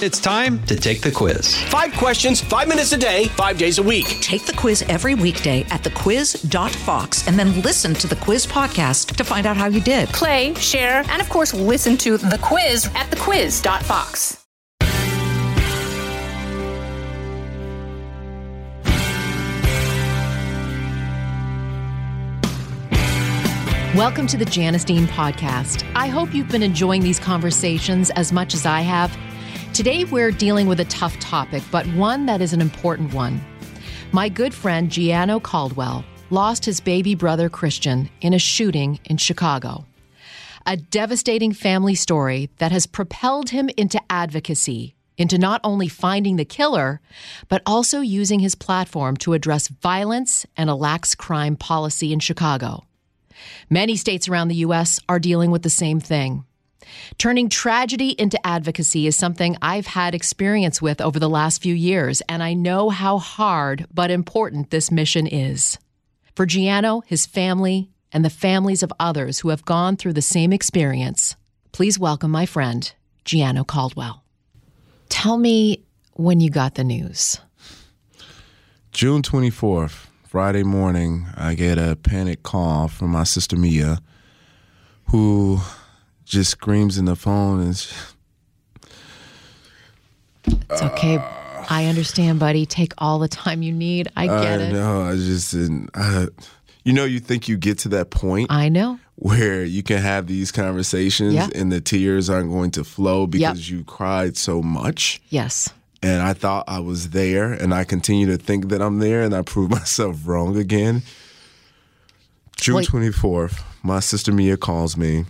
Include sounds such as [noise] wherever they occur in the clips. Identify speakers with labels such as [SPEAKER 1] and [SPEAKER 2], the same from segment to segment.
[SPEAKER 1] It's time to take the quiz.
[SPEAKER 2] Five questions, five minutes a day, five days a week.
[SPEAKER 3] Take the quiz every weekday at thequiz.fox and then listen to the quiz podcast to find out how you did.
[SPEAKER 4] Play, share, and of course, listen to the quiz at thequiz.fox.
[SPEAKER 5] Welcome to the Janice Dean podcast. I hope you've been enjoying these conversations as much as I have. Today, we're dealing with a tough topic, but one that is an important one. My good friend Gianno Caldwell lost his baby brother Christian in a shooting in Chicago. A devastating family story that has propelled him into advocacy, into not only finding the killer, but also using his platform to address violence and a lax crime policy in Chicago. Many states around the U.S. are dealing with the same thing. Turning tragedy into advocacy is something I've had experience with over the last few years, and I know how hard but important this mission is. For Gianno, his family, and the families of others who have gone through the same experience, please welcome my friend, Gianno Caldwell. Tell me when you got the news.
[SPEAKER 6] June 24th, Friday morning, I get a panic call from my sister Mia, who just screams in the phone and
[SPEAKER 5] It's okay. I understand, buddy. Take all the time you need. I get
[SPEAKER 6] I
[SPEAKER 5] it.
[SPEAKER 6] No, I just didn't. I, you know, you think you get to that point
[SPEAKER 5] I know.
[SPEAKER 6] where you can have these conversations
[SPEAKER 5] Yeah.
[SPEAKER 6] and the tears aren't going to flow because you cried so much.
[SPEAKER 5] Yes.
[SPEAKER 6] And I thought I was there, and I continue to think that I'm there, and I prove [laughs] myself wrong again. June
[SPEAKER 5] Wait.
[SPEAKER 6] 24th, my sister Mia calls me,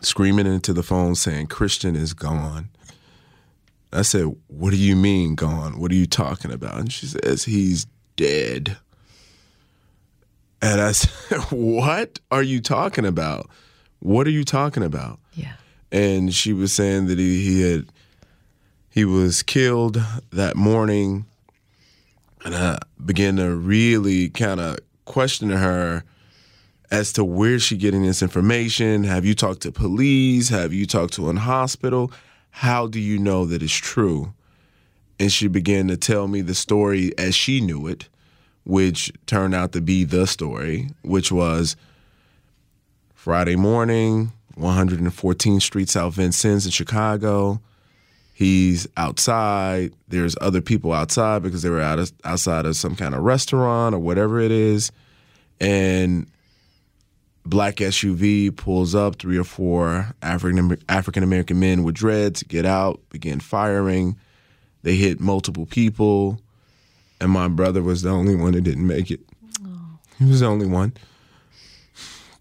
[SPEAKER 6] screaming into the phone saying, Christian is gone. I said, What do you mean gone? What are you talking about? And she says, He's dead. And I [laughs] said, What are you talking about? What are you talking about?
[SPEAKER 5] Yeah.
[SPEAKER 6] and she was saying that he, he had he was killed that morning and I began to really kind of question her as to where's she getting this information have you talked to police have you talked to an hospital how do you know that it's true and she began to tell me the story as she knew it which turned out to be the story which was Friday morning, 114th Street, South Vincennes in Chicago. He's outside. There's other people outside because they were out of, outside of some kind of restaurant or whatever it is. And black SUV pulls up, three or four African American men with dreads get out, begin firing. They hit multiple people, and my brother was the only one that didn't make it. He was the only one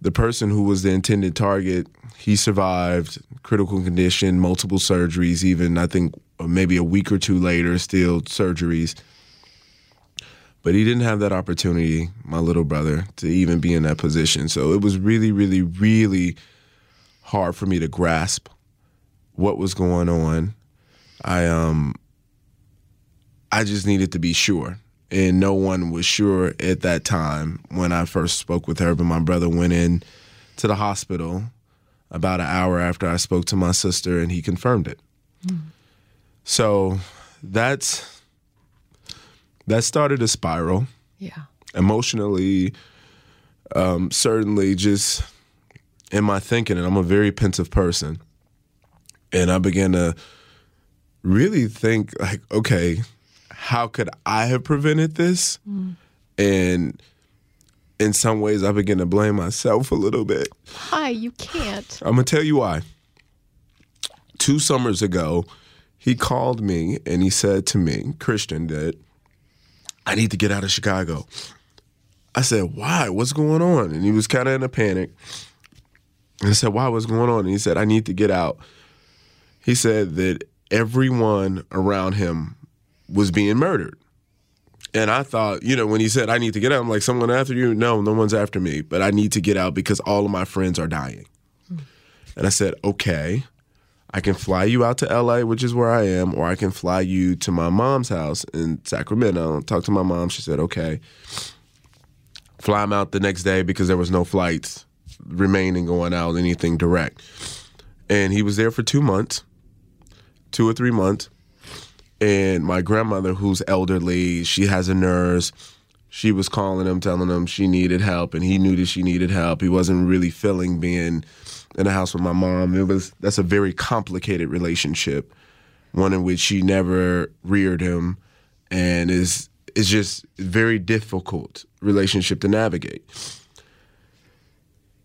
[SPEAKER 6] the person who was the intended target, he survived critical condition, multiple surgeries, even I think uh, maybe a week or two later, still surgeries. But he didn't have that opportunity, my little brother, to even be in that position. So it was really, really, really hard for me to grasp what was going on. I um I just needed to be sure. And no one was sure at that time when I first spoke with her. But my brother went in to the hospital about an hour after I spoke to my sister and he confirmed it. So that's that started a spiral
[SPEAKER 5] Yeah.
[SPEAKER 6] emotionally, um, certainly just in my thinking, and I'm a very pensive person. And I began to really think, like, okay, how could I have prevented this? And in some ways, I began to blame myself a little bit.
[SPEAKER 5] Hi, you can't.
[SPEAKER 6] I'm gonna tell you why. Two summers ago, he called me and he said to me, Christian, that I need to get out of Chicago. I said, Why? What's going on? And he was kind of in a panic. And I said, Why? What's going on? And he said, I need to get out. He said that everyone around him was being murdered. And I thought, you know, when he said, I need to get out, I'm like, someone after you? No, no one's after me, but I need to get out because all of my friends are dying. Hmm. And I said, okay, I can fly you out to LA, which is where I am, or I can fly you to my mom's house in Sacramento. Talk to my mom. She said, okay. Fly him out the next day because there was no flights remaining going out, anything direct. And he was there for two months. two or three months. And my grandmother, who's elderly, she has a nurse. She was calling him, telling him she needed help, and he knew that she needed help. He wasn't really feeling being in the house with my mom. It was that's a very complicated relationship, one in which she never reared him, and is is just very difficult relationship to navigate.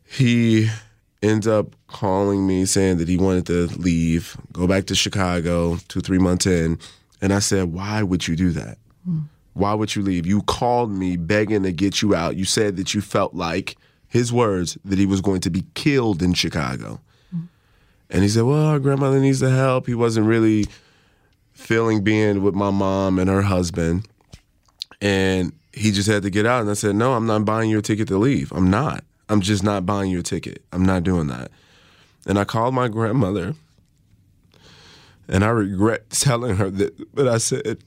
[SPEAKER 6] He ends up calling me saying that he wanted to leave, go back to Chicago two, three months in. And I said, Why would you do that? Hmm. Why would you leave? You called me begging to get you out. You said that you felt like, his words, that he was going to be killed in Chicago. And he said, Well, our grandmother needs the help. He wasn't really feeling being with my mom and her husband. And he just had to get out. And I said, No, I'm not buying your ticket to leave. I'm not. I'm just not buying your ticket. I'm not doing that. And I called my grandmother. And I regret [laughs] telling her that, but I said,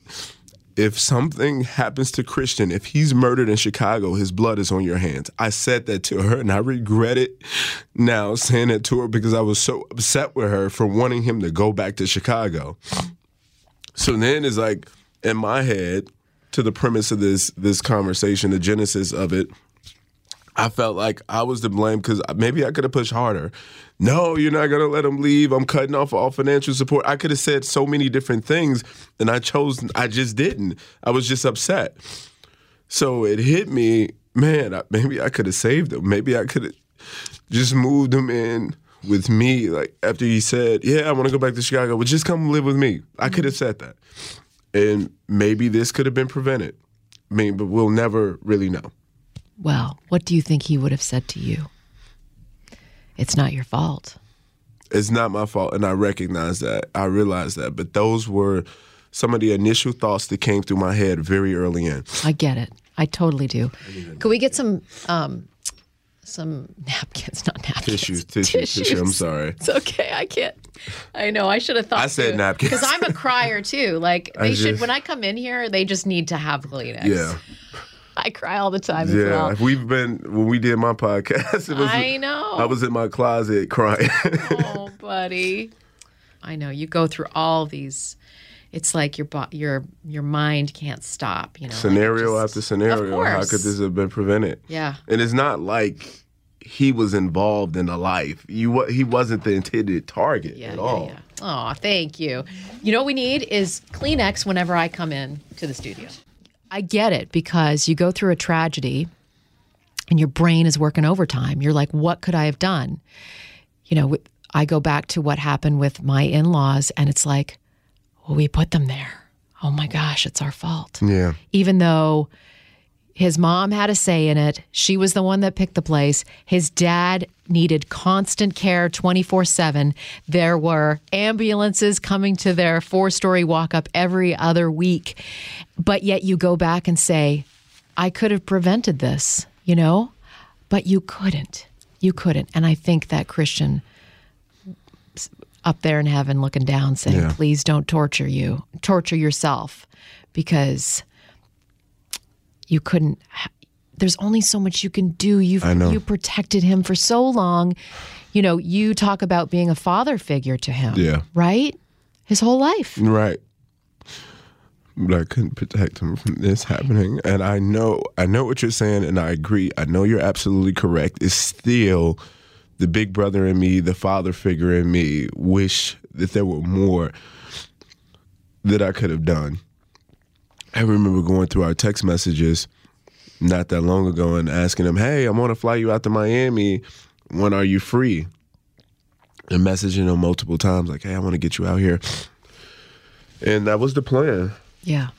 [SPEAKER 6] if something happens to Christian, if he's murdered in Chicago, his blood is on your hands. I said that to her, and I regret it now saying it to her because I was so upset with her for wanting him to go back to Chicago. So then it's like in my head, to the premise of this this conversation, the genesis of it, I felt like I was to blame because maybe I could have pushed harder. No, you're not gonna let him leave. I'm cutting off all financial support. I could have said so many different things, and I chose. I just didn't. I was just upset. So it hit me, man. Maybe I could have saved him. Maybe I could have just moved him in with me. Like after he said, "Yeah, I want to go back to Chicago," but just come live with me. I could have said that, and maybe this could have been prevented. I mean, but we'll never really know.
[SPEAKER 5] Well, what do you think he would have said to you? It's not your fault.
[SPEAKER 6] it's not my fault and i recognize that i realize that but those were some of the initial thoughts that came through my head very early in
[SPEAKER 5] I get it. I totally do. Could we get some um some napkins, [laughs] not napkins.
[SPEAKER 6] tissues tissue tissue i'm sorry
[SPEAKER 5] It's okay. I can't. I know. I should have thought.
[SPEAKER 6] I said napkins.
[SPEAKER 5] because I'm a crier too. Like [laughs] they should. When I come in here, they just need to have Kleenex.
[SPEAKER 6] yeah [laughs]
[SPEAKER 5] I cry all the time as
[SPEAKER 6] yeah
[SPEAKER 5] well.
[SPEAKER 6] we've been when we did my podcast [laughs] it was
[SPEAKER 5] I know.
[SPEAKER 6] i was in my closet crying
[SPEAKER 5] oh, [laughs] buddy. I know. You go through all these. It's like your your your mind can't stop. You know, like
[SPEAKER 6] scenario
[SPEAKER 5] just-
[SPEAKER 6] after scenario how could this have been prevented
[SPEAKER 5] Yeah.
[SPEAKER 6] and it's not like he was involved in the life you he wasn't the intended target
[SPEAKER 5] Yeah,
[SPEAKER 6] at
[SPEAKER 5] yeah,
[SPEAKER 6] all
[SPEAKER 5] yeah. Oh, thank you. You know what we need is Kleenex whenever I come in to the studio. I get it because you go through a tragedy and your brain is working overtime. You're like, what could I have done? You know, I go back to what happened with my in laws and it's like, well, we put them there. Oh my gosh, it's our fault.
[SPEAKER 6] yeah
[SPEAKER 5] Even though his mom had a say in it, she was the one that picked the place. His dad needed constant care 24 7. There were ambulances coming to their four story walk up every other week. But yet you go back and say, I could have prevented this, you know? But you couldn't. You couldn't. And I think that Christian up there in heaven looking down saying,
[SPEAKER 6] Yeah.
[SPEAKER 5] please don't torture you, torture yourself because you couldn't. ha- There's only so much you can do. You've you protected him for so long. You know, you talk about being a father figure to him.
[SPEAKER 6] Yeah.
[SPEAKER 5] Right? His whole life.
[SPEAKER 6] Right. But I couldn't protect him from this happening. And I know I know what you're saying and I agree. I know you're absolutely correct. It's still the big brother in me, the father figure in me, wish that there were more that I could have done. I remember going through our text messages not that long ago and asking him, Hey, I want to fly you out to Miami. When are you free? And messaging him multiple times, like, Hey, I want to get you out here. And that was the plan.
[SPEAKER 5] Yeah.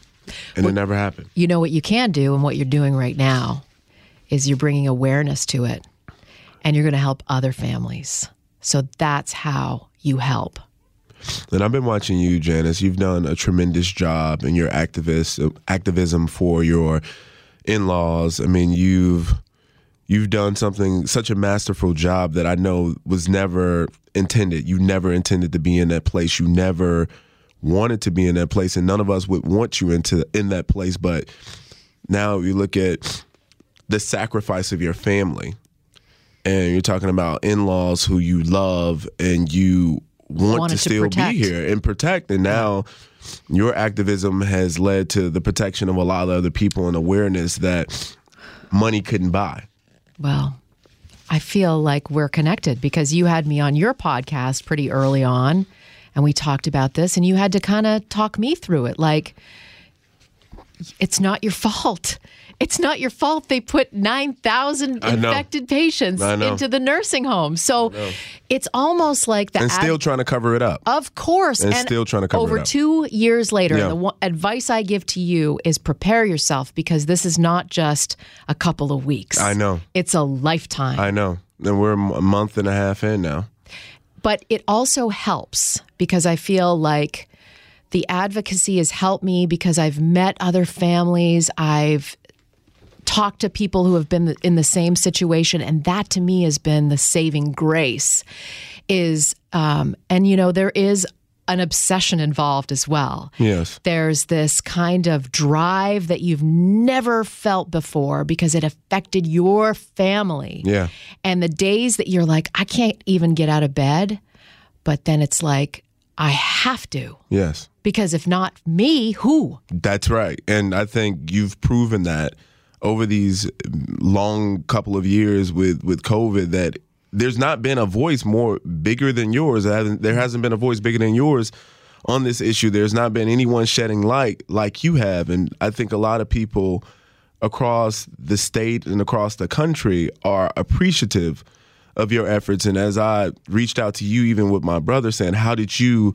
[SPEAKER 6] And it never happened.
[SPEAKER 5] You know what you can do and what you're doing right now is you're bringing awareness to it and you're going to help other families. So that's how you help.
[SPEAKER 6] And I've been watching you, Janice. You've done a tremendous job in your activist activism for your in-laws. I mean, you've you've done something such a masterful job that I know was never intended. You never intended to be in that place. You never wanted to be in that place, and none of us would want you into in that place. But now you look at the sacrifice of your family, and you're talking about in-laws who you love and you want to
[SPEAKER 5] to
[SPEAKER 6] still
[SPEAKER 5] protect.
[SPEAKER 6] be here and protect. And now your activism has led to the protection of a lot of other people and awareness that money couldn't buy.
[SPEAKER 5] Well, I feel like we're connected because you had me on your podcast pretty early on and we talked about this and you had to kind of talk me through it like it's not your [laughs] fault. It's not your fault they put 9,000 infected patients into the nursing home. So it's almost like the
[SPEAKER 6] And
[SPEAKER 5] ad-
[SPEAKER 6] still trying to cover it up.
[SPEAKER 5] Of course.
[SPEAKER 6] And still trying to cover
[SPEAKER 5] Over
[SPEAKER 6] it up.
[SPEAKER 5] two years later,
[SPEAKER 6] Yeah.
[SPEAKER 5] the one, advice I give to you is prepare yourself because this is not just a couple of weeks.
[SPEAKER 6] I know.
[SPEAKER 5] It's a lifetime.
[SPEAKER 6] I know. And we're a month and a half in now.
[SPEAKER 5] but it also helps because I feel like the advocacy has helped me because I've met other families. I've talked to people who have been in the same situation, and that to me has been the saving grace. Is um, and you know there is an obsession involved as well.
[SPEAKER 6] Yes.
[SPEAKER 5] There's this kind of drive that you've never felt before because it affected your family.
[SPEAKER 6] Yeah.
[SPEAKER 5] And the days that you're like, I can't even get out of bed, but then it's like, I have to.
[SPEAKER 6] Yes.
[SPEAKER 5] Because if not me, who?
[SPEAKER 6] That's right. And I think you've proven that over these long couple of years with, with COVID that there's not been a voice more bigger than yours. There hasn't, been a voice bigger than yours on this issue. There's not been anyone shedding light like you have. And I think a lot of people across the state and across the country are appreciative of your efforts. And as I reached out to you, even with my brother, saying, "How did you,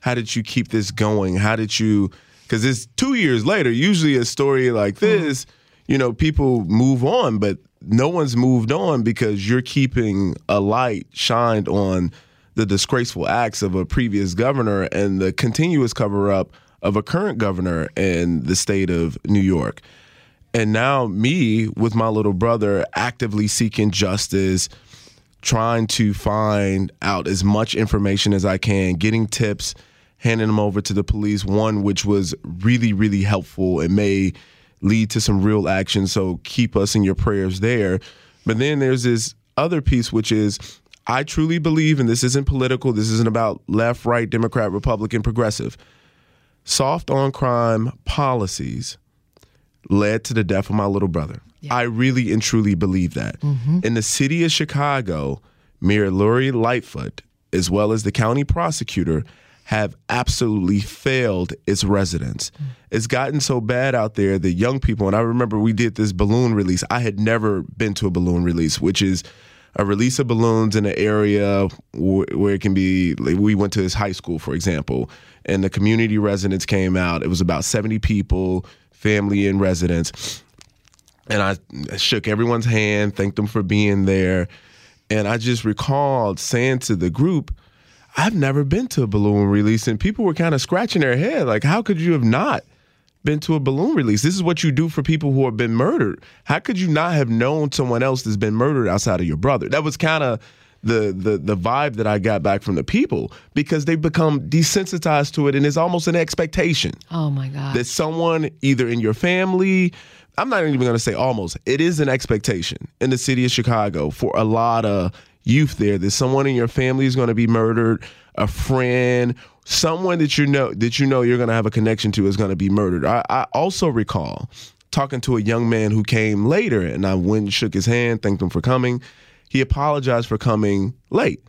[SPEAKER 6] how did you keep this going? How did you?" Because it's two years later. Usually, a story like mm-hmm. this, you know, people move on, but no one's moved on because you're keeping a light shined on the disgraceful acts of a previous governor and the continuous cover up of a current governor in the state of New York. And now, me with my little brother actively seeking justice, trying to find out as much information as I can, getting tips, handing them over to the police. One which was really, really helpful and may lead to some real action. So keep us in your prayers there. But then there's this other piece, which is I truly believe, and this isn't political, this isn't about left, right, Democrat, Republican, progressive. Soft on crime policies led to the death of my little brother. I really and truly believe that. Mm-hmm. In the city of Chicago, Mayor Lori Lightfoot, as well as the county prosecutor, have absolutely failed its residents. It's gotten so bad out there that young people, and I remember we did this balloon release. I had never been to a balloon release, which is a release of balloons in an area where, where it can be. Like we went to this high school, for example, and the community residents came out. It was about 70 people, family and residents. And I shook everyone's hand, thanked them for being there. And I just recalled saying to the group, I've never been to a balloon release. And people were kind of scratching their head, like, how could you have not been to a balloon release? This is what you do for people who have been murdered. How could you not have known someone else that's been murdered outside of your brother? That was kind of the, the the vibe that I got back from the people because they've become desensitized to it and it's almost an expectation
[SPEAKER 5] Oh my God.
[SPEAKER 6] that someone either in your family i'm not even going to say almost it is an expectation in the city of chicago for a lot of youth there that someone in your family is going to be murdered a friend someone that you know that you know you're going to have a connection to is going to be murdered I, I also recall talking to a young man who came later and i went and shook his hand thanked him for coming he apologized for coming late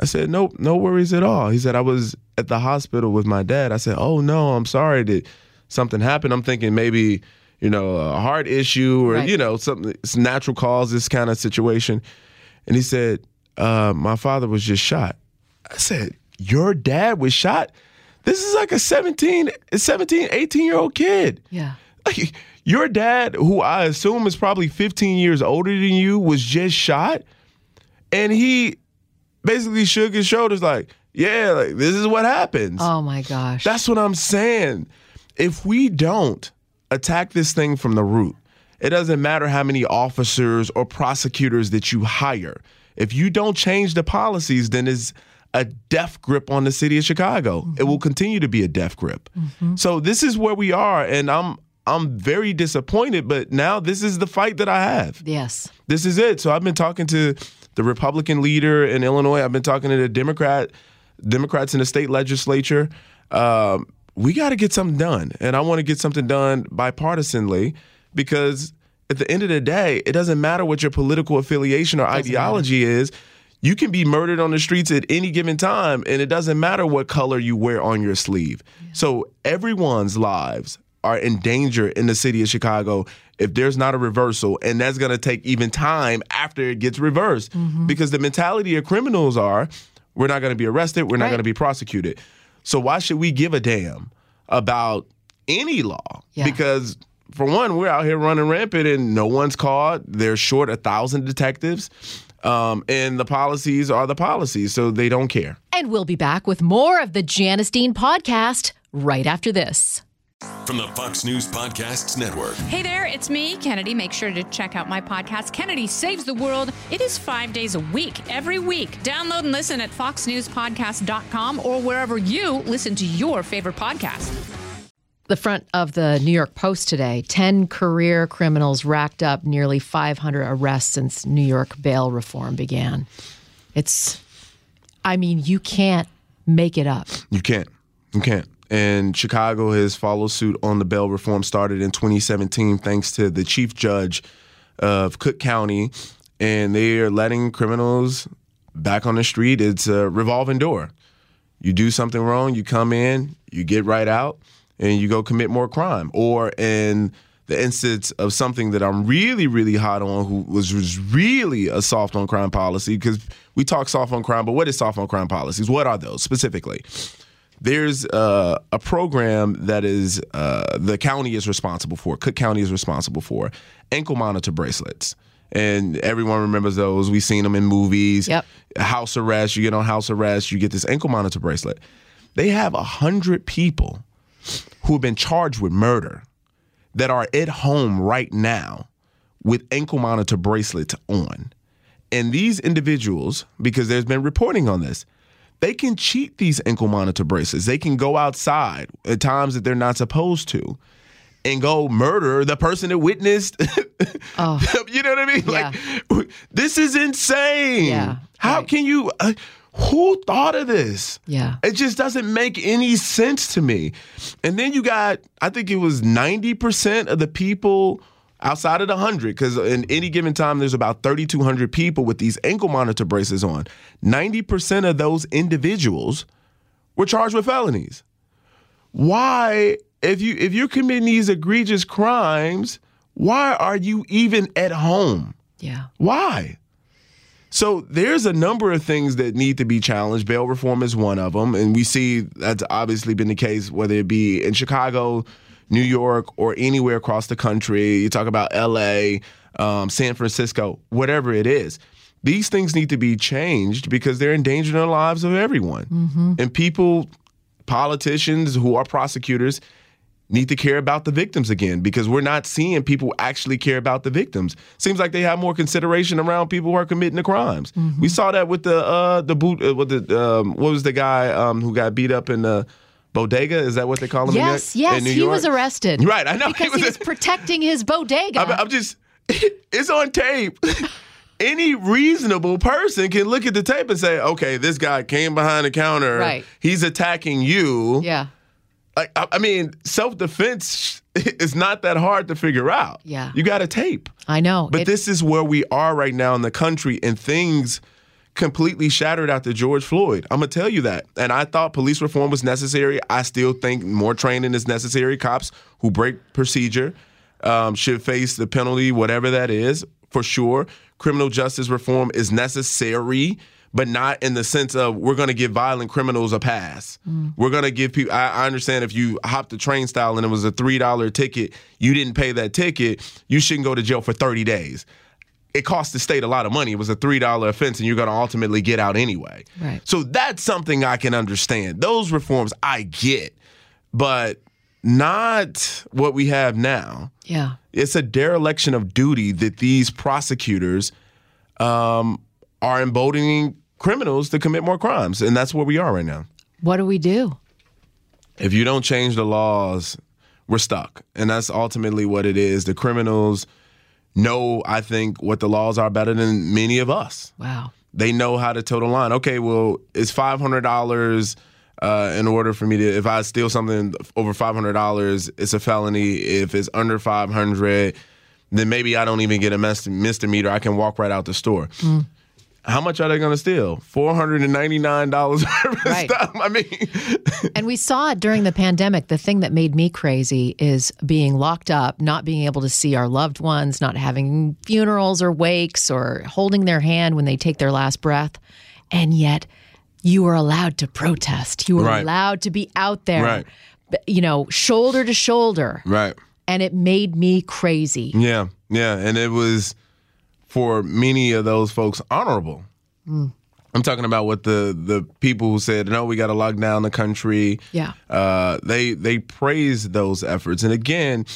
[SPEAKER 6] I said, nope, no worries at all. He said, I was at the hospital with my dad. I said, oh no, I'm sorry that something happened. I'm thinking maybe, you know, a heart issue or,
[SPEAKER 5] Right.
[SPEAKER 6] you know, something, it's natural causes kind of situation. And he said, uh, my father was just shot. I said, your dad was shot? This is like a 17, 17 18 year old kid.
[SPEAKER 5] yeah.
[SPEAKER 6] Like, your dad, who I assume is probably 15 years older than you, was just shot. And he basically shook his shoulders like, yeah, like this is what happens.
[SPEAKER 5] Oh my gosh.
[SPEAKER 6] That's what I'm saying. If we don't attack this thing from the root, it doesn't matter how many officers or prosecutors that you hire. If you don't change the policies, then it's a death grip on the city of Chicago. It will continue to be a death grip. So this is where we are, and I'm I'm very disappointed. But now this is the fight that I have
[SPEAKER 5] yes.
[SPEAKER 6] this is it. So I've been talking to the Republican leader in Illinois. I've been talking to the Democrat Democrats in the state legislature. Um, we got to get something done, and I want to get something done bipartisanly because at the end of the day, it doesn't matter what your political affiliation or ideology is. You can be murdered on the streets at any given time, and it doesn't matter what color you wear on your sleeve. So everyone's lives are in danger in the city of Chicago if there's not a reversal, and that's going to take even time after it gets reversed because the mentality of criminals are we're not going to be arrested, we're not
[SPEAKER 5] Right.
[SPEAKER 6] going to be prosecuted. So why should we give a damn about any law?
[SPEAKER 5] Yeah.
[SPEAKER 6] Because for one, we're out here running rampant and no one's caught. They're short a thousand detectives. Um, and the policies are the policies, so they don't care.
[SPEAKER 5] And we'll be back with more of the Janice Dean podcast right after this.
[SPEAKER 7] From the Fox News Podcasts Network.
[SPEAKER 4] Hey there, it's me, Kennedy. Make sure to check out my podcast, Kennedy Saves the World. It is five days a week, every week. Download and listen at foxnewspodcast.com or wherever you listen to your favorite podcast.
[SPEAKER 5] The front of the New York Post today 10 career criminals racked up nearly 500 arrests since New York bail reform began. It's, I mean, you can't make it up.
[SPEAKER 6] You can't. You can't. And Chicago has followed suit on the bail reform started in 2017 thanks to the chief judge of Cook County. And they are letting criminals back on the street. It's a revolving door. You do something wrong, you come in, you get right out, and you go commit more crime. Or in the instance of something that I'm really, really hot on, who was, was really a soft on crime policy, because we talk soft on crime, but what is soft on crime policies? What are those specifically? There's uh, a program that is uh, the county is responsible for. Cook County is responsible for ankle monitor bracelets, and everyone remembers those. We've seen them in movies.
[SPEAKER 5] Yep.
[SPEAKER 6] House arrest. You get on house arrest. You get this ankle monitor bracelet. They have a hundred people who have been charged with murder that are at home right now with ankle monitor bracelets on. And these individuals, because there's been reporting on this, they can cheat these ankle monitor bracelets. They can go outside at times that they're not supposed to and go murder the person that witnessed. [laughs] Oh. you know what I mean?
[SPEAKER 5] Yeah.
[SPEAKER 6] Like, this is insane.
[SPEAKER 5] Yeah,
[SPEAKER 6] How
[SPEAKER 5] right.
[SPEAKER 6] can you? Uh, who thought of this?
[SPEAKER 5] Yeah.
[SPEAKER 6] It just doesn't make any sense to me. And then you got, I think it was 90% of the people outside of the 100, because in any given time, there's about 3,200 people with these ankle monitor braces on. 90% of those individuals were charged with felonies. Why, if you if you're committing these egregious crimes, why are you even at home?
[SPEAKER 5] Yeah.
[SPEAKER 6] Why? So there's a number of things that need to be challenged. Bail reform is one of them, and we see that's obviously been the case whether it be in Chicago, New York, or anywhere across the country. You talk about L.A., um, San Francisco, whatever it is. These things need to be changed because they're endangering the lives of everyone, and people, politicians who are prosecutors, need to care about the victims again because we're not seeing people actually care about the victims. Seems like they have more consideration around people who are committing the crimes. We saw that with the uh the boot uh, with the um what was the guy um who got beat up in the bodega? Is that what they call him?
[SPEAKER 5] Yes,
[SPEAKER 6] in,
[SPEAKER 5] yes,
[SPEAKER 6] in
[SPEAKER 5] he
[SPEAKER 6] York?
[SPEAKER 5] was arrested.
[SPEAKER 6] Right, I know.
[SPEAKER 5] Because he was protecting his bodega.
[SPEAKER 6] I'm, I'm just, [laughs] it's on tape. [laughs] Any reasonable person can look at the tape and say, okay, this guy came behind the counter.
[SPEAKER 5] Right.
[SPEAKER 6] He's attacking you.
[SPEAKER 5] yeah.
[SPEAKER 6] Like, I, I mean, self defense [laughs] is not that hard to figure out.
[SPEAKER 5] Yeah.
[SPEAKER 6] You got a tape.
[SPEAKER 5] I know.
[SPEAKER 6] But
[SPEAKER 5] It-
[SPEAKER 6] this is where we are right now in the country, and things completely shattered after George Floyd. I'm gonna tell you that. And I thought police reform was necessary. I still think more training is necessary. Cops who break procedure um, should face the penalty, whatever that is, for sure. Criminal justice reform is necessary. But not in the sense of we're going to give violent criminals a pass. We're going to give people. I, I understand if you hopped the train style and it was a three dollar ticket, you didn't pay that ticket, you shouldn't go to jail for thirty days it cost the state a lot of money. It was a three dollar offense, and you're going to ultimately get out anyway.
[SPEAKER 5] Right.
[SPEAKER 6] So that's something I can understand. Those reforms I get, but not what we have now.
[SPEAKER 5] yeah.
[SPEAKER 6] It's a dereliction of duty that these prosecutors um, are emboldening criminals to commit more crimes, and that's where we are right now.
[SPEAKER 5] What do we do?
[SPEAKER 6] If you don't change the laws, we're stuck. And that's ultimately what it is. The criminals know, I think, what the laws are better than many of us.
[SPEAKER 5] Wow.
[SPEAKER 6] They know how to toe the line. Okay, well, it's five hundred dollars uh, in order for me to. If I steal something over five hundred dollars, it's a felony. If it's under five hundred, then maybe I don't even get a mis- misdemeanor. I can walk right out the store. How much are they going to steal? Four hundred and ninety nine dollars [laughs] worth of
[SPEAKER 5] Right.
[SPEAKER 6] stuff. I mean, [laughs]
[SPEAKER 5] And we saw it during the pandemic. The thing that made me crazy is being locked up, not being able to see our loved ones, not having funerals or wakes or holding their hand when they take their last breath. And yet you were allowed to protest. You were
[SPEAKER 6] Right.
[SPEAKER 5] allowed to be out there,
[SPEAKER 6] Right.
[SPEAKER 5] you know, shoulder to shoulder.
[SPEAKER 6] right.
[SPEAKER 5] And it made me crazy.
[SPEAKER 6] Yeah, yeah, and it was for many of those folks honorable. I'm talking about what the the people who said no, we got to lock down the country.
[SPEAKER 5] Yeah.
[SPEAKER 6] uh, they they praised those efforts, and again,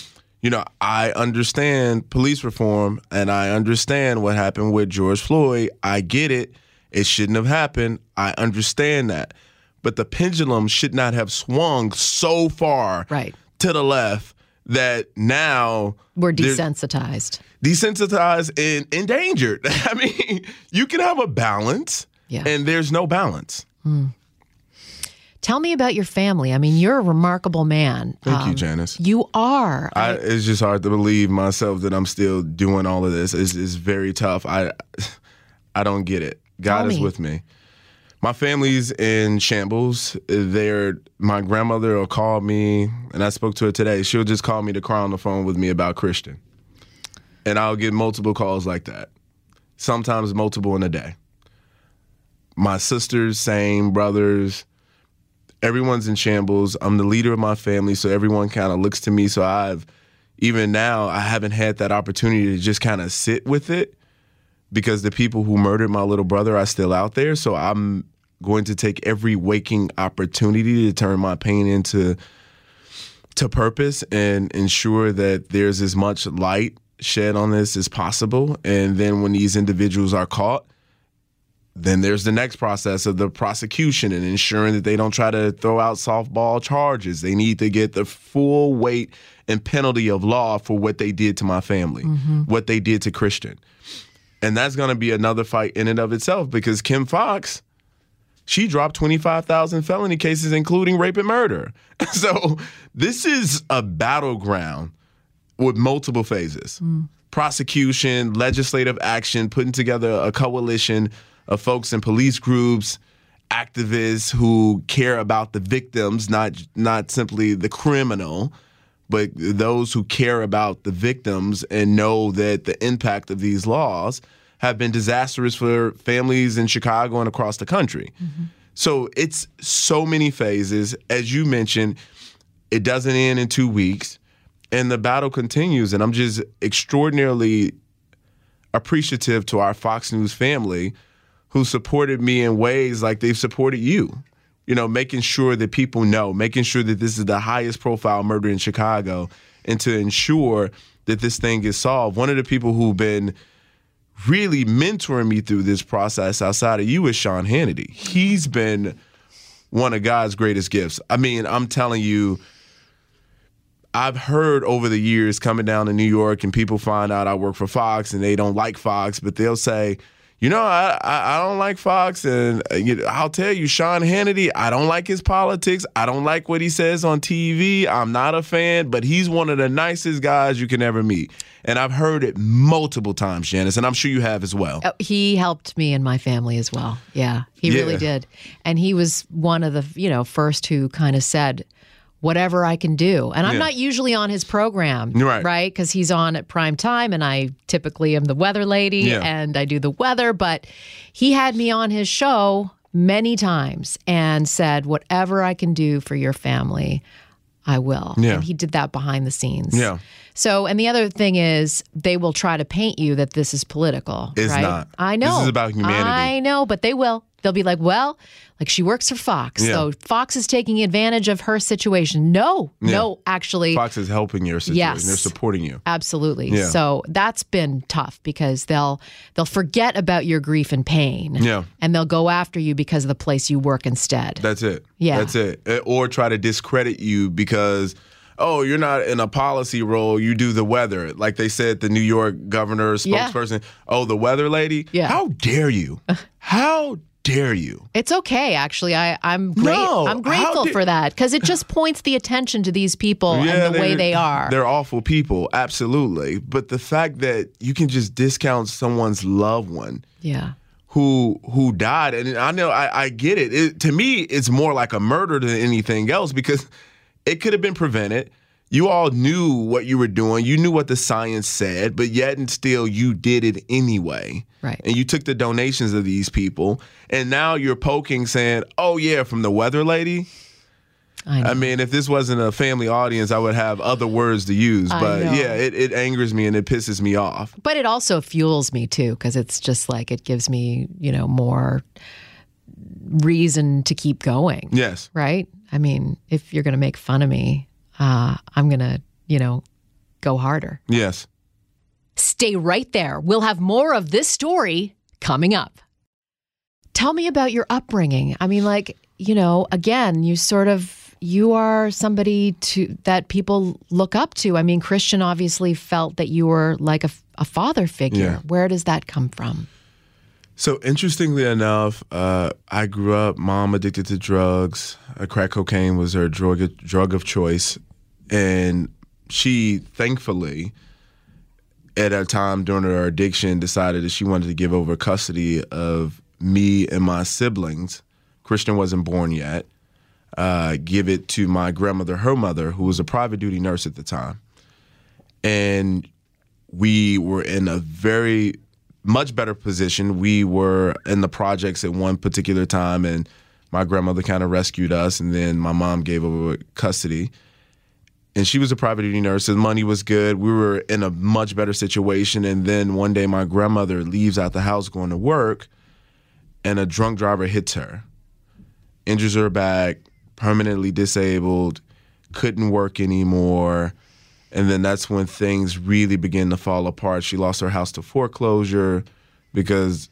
[SPEAKER 6] you know, I understand police reform, and I understand what happened with George Floyd. I get it; it shouldn't have happened. I understand that, but the pendulum should not have swung so far
[SPEAKER 5] Right.
[SPEAKER 6] to the left that now
[SPEAKER 5] We're desensitized.
[SPEAKER 6] Desensitized and endangered. [laughs] I mean, you can have a balance,
[SPEAKER 5] Yeah.
[SPEAKER 6] and there's no balance.
[SPEAKER 5] Tell me about your family. I mean, you're a remarkable man.
[SPEAKER 6] Thank you,
[SPEAKER 5] Um,
[SPEAKER 6] Janice.
[SPEAKER 5] You are.
[SPEAKER 6] I, it's just hard to believe myself that I'm still doing all of this. It's, it's very tough. I I don't get it. God
[SPEAKER 5] Tell
[SPEAKER 6] is
[SPEAKER 5] me.
[SPEAKER 6] with me. My family's in shambles. They're my grandmother will call me, and I spoke to her today. She'll just call me to cry on the phone with me about Christian, and I'll get multiple calls like that. Sometimes multiple in a day. My sisters, same brothers, everyone's in shambles. I'm the leader of my family, so everyone kind of looks to me. So I've even now I haven't had that opportunity to just kind of sit with it because the people who murdered my little brother are still out there. So I'm going to take every waking opportunity to turn my pain into to purpose and ensure that there's as much light shed on this as possible. And then when these individuals are caught, then there's the next process of the prosecution and ensuring that they don't try to throw out softball charges. They need to get the full weight and penalty of law for what they did to my family, mm-hmm. what they did to Christian. And that's going to be another fight in and of itself because Kim Foxx, she dropped 25,000 felony cases, including rape and murder. [laughs] So this is a battleground with multiple phases mm. prosecution, legislative action, putting together a coalition of folks in police groups, activists who care about the victims, not not simply the criminal, but those who care about the victims and know that the impact of these laws have been disastrous for families in Chicago and across the country. Mm-hmm. So it's so many phases. As you mentioned, it doesn't end in two weeks, and the battle continues. And I'm just extraordinarily appreciative to our Fox News family who supported me in ways like they've supported you. You know, making sure that people know, making sure that this is the highest profile murder in Chicago, and to ensure that this thing gets solved. One of the people who've been really mentoring me through this process outside of you is Sean Hannity. He's been one of God's greatest gifts. I mean, I'm telling you, I've heard over the years coming down to New York and people find out I work for Fox and they don't like Fox, but they'll say, you know, I, I, I don't like Fox, and uh, you know, I'll tell you, Sean Hannity, I don't like his politics. I don't like what he says on TV. I'm not a fan, but he's one of the nicest guys you can ever meet. And I've heard it multiple times, Janice, and I'm sure you have as well.
[SPEAKER 5] Oh, he helped me and my family as well. Yeah, he really did. And he was one of the, you know, first who kind of said, whatever I can do. And I'm
[SPEAKER 6] Yeah.
[SPEAKER 5] not usually on his program,
[SPEAKER 6] Right.
[SPEAKER 5] Right? Because he's on at prime time and I typically am the weather lady
[SPEAKER 6] Yeah.
[SPEAKER 5] and I do the weather. But he had me on his show many times and said, whatever I can do for your family, I will.
[SPEAKER 6] Yeah.
[SPEAKER 5] And he did that behind the scenes.
[SPEAKER 6] Yeah.
[SPEAKER 5] So, and the other thing is, they will try to paint you that this is political.
[SPEAKER 6] It's
[SPEAKER 5] right?
[SPEAKER 6] not.
[SPEAKER 5] I know.
[SPEAKER 6] This is about humanity.
[SPEAKER 5] I know, but they will. They'll be like, well, like she works for Fox,
[SPEAKER 6] Yeah.
[SPEAKER 5] so Fox is taking advantage of her situation. No, no, actually,
[SPEAKER 6] Fox is helping your situation.
[SPEAKER 5] Yes.
[SPEAKER 6] They're supporting you.
[SPEAKER 5] absolutely.
[SPEAKER 6] Yeah.
[SPEAKER 5] So that's been tough because they'll they'll forget about your grief and pain.
[SPEAKER 6] Yeah.
[SPEAKER 5] and they'll go after you because of the place you work instead.
[SPEAKER 6] That's it.
[SPEAKER 5] Yeah.
[SPEAKER 6] That's it. Uh, Or try to discredit you because oh, you're not in a policy role, you do the weather. Like they said, the New York governor
[SPEAKER 5] Yeah.
[SPEAKER 6] spokesperson, oh, the weather lady.
[SPEAKER 5] Yeah.
[SPEAKER 6] How dare you? [laughs] How dare you?
[SPEAKER 5] It's okay, actually. I, I'm great.
[SPEAKER 6] No,
[SPEAKER 5] I'm grateful
[SPEAKER 6] did-
[SPEAKER 5] for that because it just points the attention to these people and the way they are.
[SPEAKER 6] They're awful people, absolutely. But the fact that you can just discount someone's loved one
[SPEAKER 5] Yeah.
[SPEAKER 6] who who died, and I know I, I get it. it. To me, it's more like a murder than anything else because it could have been prevented. You all knew what you were doing. You knew what the science said, but yet and still you did it anyway.
[SPEAKER 5] Right.
[SPEAKER 6] And you took the donations of these people, and now you're poking, saying, "Oh yeah, from the weather lady."
[SPEAKER 5] I.
[SPEAKER 6] I mean, if this wasn't a family audience, I would have other words to use. But yeah, it, it angers me and it pisses me off.
[SPEAKER 5] but it also fuels me too because it's just like it gives me, you know, more reason to keep going.
[SPEAKER 6] Yes.
[SPEAKER 5] Right? I mean, if you're going to make fun of me, uh, I'm going to, you know, go harder.
[SPEAKER 6] Yes.
[SPEAKER 5] Stay right there. We'll have more of this story coming up. Tell me about your upbringing. I mean, like, you know, again, you sort of you are somebody to that people look up to. I mean, Christian obviously felt that you were like a, a father figure.
[SPEAKER 6] Yeah.
[SPEAKER 5] Where does that come from?
[SPEAKER 6] So interestingly enough, uh, I grew up mom addicted to drugs. Uh, crack cocaine was her drug drug of choice, and she thankfully, at a time during her addiction, decided that she wanted to give over custody of me and my siblings. Christian wasn't born yet. Uh, give it to my grandmother, her mother, who was a private duty nurse at the time, and we were in a very much better position. We were in the projects at one particular time, and my grandmother kind of rescued us, and then my mom gave over custody. And she was a private duty nurse. The money was good. We were in a much better situation. And then one day, my grandmother leaves out the house going to work, and a drunk driver hits her, injures her back, permanently disabled, couldn't work anymore. And then that's when things really begin to fall apart. She lost her house to foreclosure because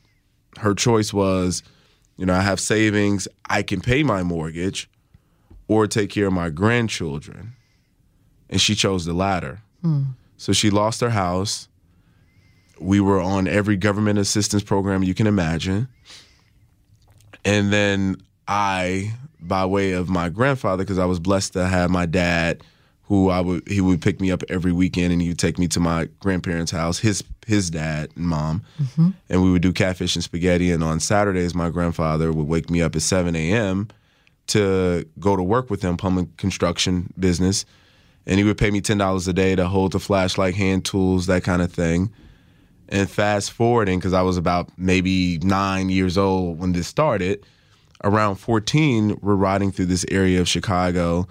[SPEAKER 6] her choice was, you know, I have savings, I can pay my mortgage or take care of my grandchildren. And she chose the latter. Hmm. So she lost her house. We were on every government assistance program you can imagine. And then I, by way of my grandfather, because I was blessed to have my dad, who I would he would pick me up every weekend and he would take me to my grandparents' house, his his dad and mom, mm-hmm. and we would do catfish and spaghetti. And on Saturdays, my grandfather would wake me up at seven a.m. to go to work with him, plumbing construction business, and he would pay me ten dollars a day to hold the flashlight, hand tools, that kind of thing. And fast forwarding, because I was about maybe nine years old when this started, around 14, we're riding through this area of Chicago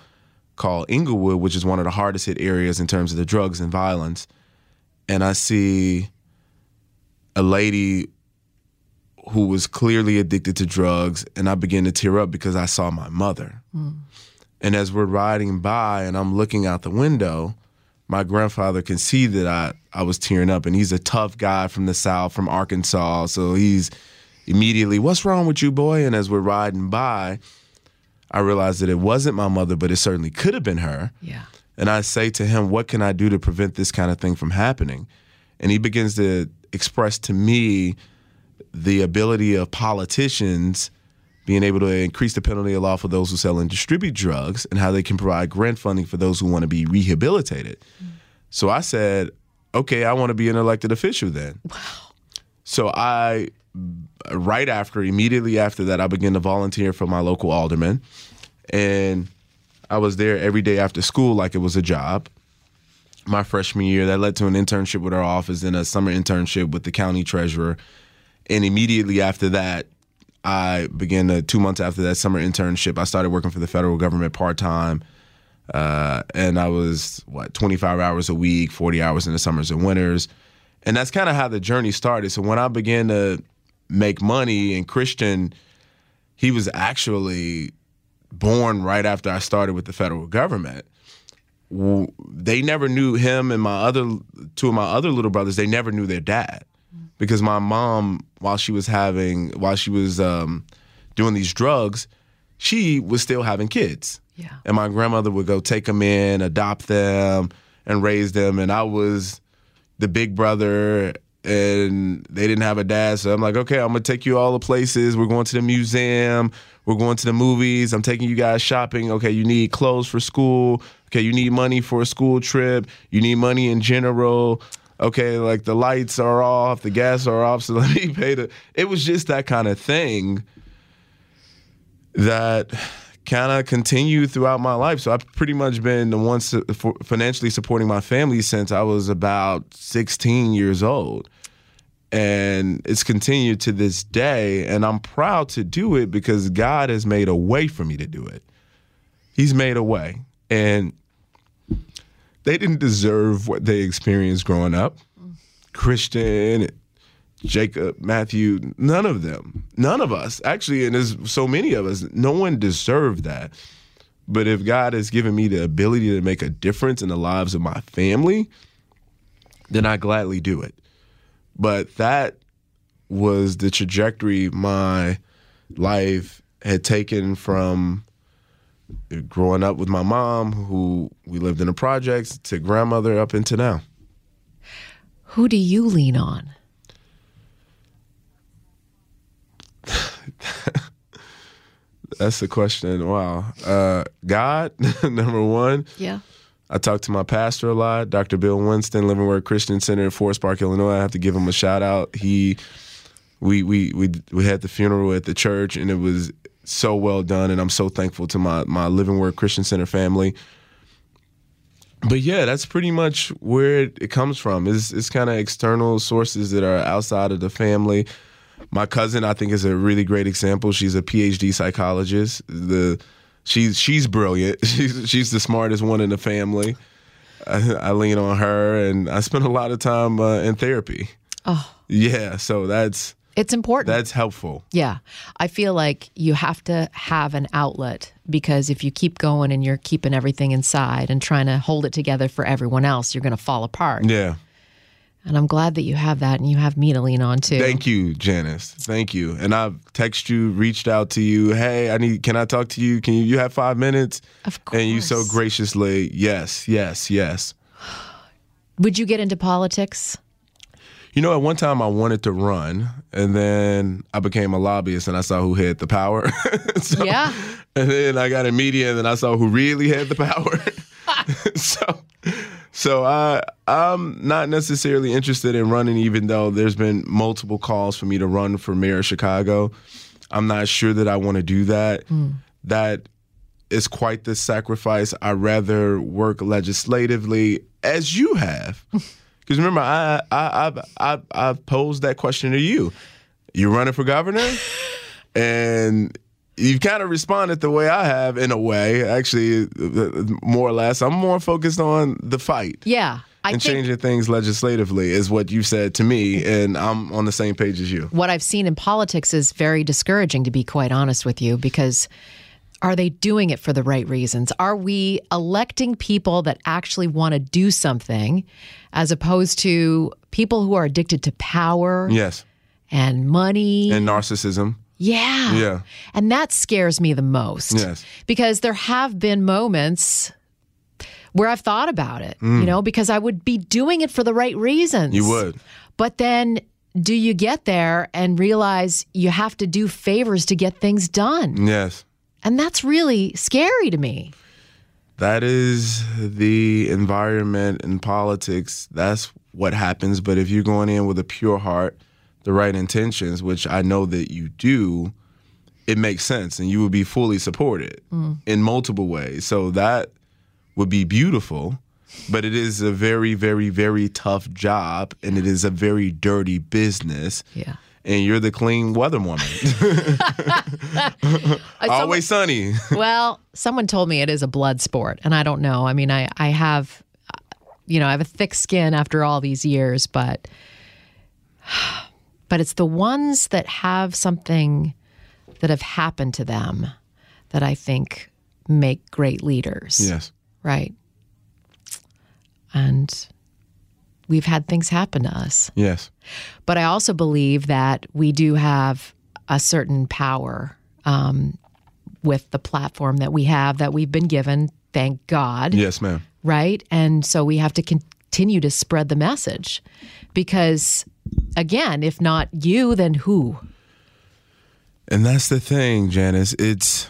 [SPEAKER 6] called Englewood, which is one of the hardest hit areas in terms of the drugs and violence. And I see a lady who was clearly addicted to drugs, and I begin to tear up because I saw my mother. Hmm. And as we're riding by and I'm looking out the window, my grandfather can see that I, I was tearing up. And he's a tough guy from the South, from Arkansas. So he's immediately, What's wrong with you, boy? And as we're riding by, I realized that it wasn't my mother, but it certainly could have been her.
[SPEAKER 5] Yeah.
[SPEAKER 6] And I say to him, What can I do to prevent this kind of thing from happening? And he begins to express to me the ability of politicians being able to increase the penalty of law for those who sell and distribute drugs and how they can provide grant funding for those who want to be rehabilitated. Mm. So I said, okay, I want to be an elected official then. Wow. So I, right after, immediately after that, I began to volunteer for my local alderman. And I was there every day after school like it was a job. My freshman year, that led to an internship with our office and a summer internship with the county treasurer. And immediately after that, I began to, two months after that summer internship, I started working for the federal government part time. Uh, and I was, what, 25 hours a week, 40 hours in the summers and winters. And that's kind of how the journey started. So when I began to make money, and Christian, he was actually born right after I started with the federal government. They never knew him and my other two of my other little brothers. They never knew their dad because my mom, while she was having, while she was um, doing these drugs, she was still having kids.
[SPEAKER 5] Yeah.
[SPEAKER 6] And my grandmother would go take them in, adopt them, and raise them. And I was the big brother, and they didn't have a dad. So I'm like, okay, I'm gonna take you all the places. We're going to the museum. We're going to the movies. I'm taking you guys shopping. Okay, you need clothes for school. Okay, you need money for a school trip. You need money in general. Okay, like the lights are off, the gas are off, so [laughs] let me pay the. It was just that kind of thing that kind of continued throughout my life. So I've pretty much been the one su- financially supporting my family since I was about 16 years old. And it's continued to this day. And I'm proud to do it because God has made a way for me to do it. He's made a way. And they didn't deserve what they experienced growing up. Christian, Jacob, Matthew, none of them, none of us, actually, and there's so many of us, no one deserved that. But if God has given me the ability to make a difference in the lives of my family, then I gladly do it. But that was the trajectory my life had taken from growing up with my mom, who we lived in the projects, to grandmother up into now.
[SPEAKER 5] Who do you lean on? [laughs]
[SPEAKER 6] That's the question. Wow. Uh, God, [laughs] number one.
[SPEAKER 5] Yeah.
[SPEAKER 6] I talk to my pastor a lot, Dr. Bill Winston, Living Word Christian Center in Forest Park, Illinois. I have to give him a shout out. He, we we we we had the funeral at the church, and it was so well done. And I'm so thankful to my my Living Word Christian Center family. But yeah, that's pretty much where it, it comes from. It's it's kind of external sources that are outside of the family. My cousin, I think, is a really great example. She's a PhD psychologist. The she's she's brilliant. [laughs] She's she's the smartest one in the family. I, I lean on her, and I spend a lot of time uh, in therapy.
[SPEAKER 5] Oh,
[SPEAKER 6] Yeah, so that's
[SPEAKER 5] it's important.
[SPEAKER 6] that's helpful.
[SPEAKER 5] Yeah. I feel like you have to have an outlet because if you keep going and you're keeping everything inside and trying to hold it together for everyone else, you're going to fall apart.
[SPEAKER 6] Yeah.
[SPEAKER 5] And I'm glad that you have that and you have me to lean on too.
[SPEAKER 6] Thank you, Janice. Thank you. And I've texted you, reached out to you. Hey, I need. Can I talk to you? Can you? You have five minutes?
[SPEAKER 5] Of course.
[SPEAKER 6] And you so graciously, yes, yes, yes. [gasps]
[SPEAKER 5] Would you get into politics?
[SPEAKER 6] You know, at one time I wanted to run, and then I became a lobbyist, and I saw who had the power. [laughs] So-
[SPEAKER 5] Yeah.
[SPEAKER 6] And then I got in media, and then I saw who really had the power. [laughs] [laughs] so, so I I'm not necessarily interested in running, even though there's been multiple calls for me to run for mayor of Chicago. I'm not sure that I want to do that. Hmm. That is quite the sacrifice. I rather work legislatively, as you have. [laughs] Because remember, I, I I've, I've I've posed that question to you. You're running for governor, [laughs] and you've kind of responded the way I have in a way. Actually, more or less, I'm more focused on the fight
[SPEAKER 5] Yeah. I
[SPEAKER 6] and changing things legislatively is what you said to me, and I'm on the same page as you.
[SPEAKER 5] what I've seen in politics is very discouraging, to be quite honest with you, because are they doing it for the right reasons? Are we electing people that actually want to do something as opposed to people who are addicted to power
[SPEAKER 6] Yes,
[SPEAKER 5] and money?
[SPEAKER 6] and narcissism.
[SPEAKER 5] Yeah.
[SPEAKER 6] Yeah.
[SPEAKER 5] And that scares me the most.
[SPEAKER 6] Yes.
[SPEAKER 5] Because there have been moments where I've thought about it, you know, because I would be doing it for the right reasons.
[SPEAKER 6] Mm. You would.
[SPEAKER 5] But then do you get there and realize you have to do favors to get things done?
[SPEAKER 6] Yes.
[SPEAKER 5] And that's really scary to me.
[SPEAKER 6] That is the environment in politics. That's what happens. But if you're going in with a pure heart, the right intentions, which I know that you do, it makes sense and you would be fully supported mm. in multiple ways. So that would be beautiful. But it is a very, very, very tough job and it is a very dirty business.
[SPEAKER 5] Yeah.
[SPEAKER 6] And you're the clean weather woman. [laughs] Always sunny.
[SPEAKER 5] well, someone told me it is a blood sport, and I don't know. I mean, I, I have, uh, you know, I have a thick skin after all these years, but, but it's the ones that have something that have happened to them that I think make great leaders.
[SPEAKER 6] yes.
[SPEAKER 5] Right. And we've had things happen to us.
[SPEAKER 6] Yes.
[SPEAKER 5] But I also believe that we do have a certain power um, with the platform that we have that we've been given. Thank God.
[SPEAKER 6] Yes, ma'am.
[SPEAKER 5] Right. And so we have to continue to spread the message because, again, if not you, then who?
[SPEAKER 6] And that's the thing, Janice. It's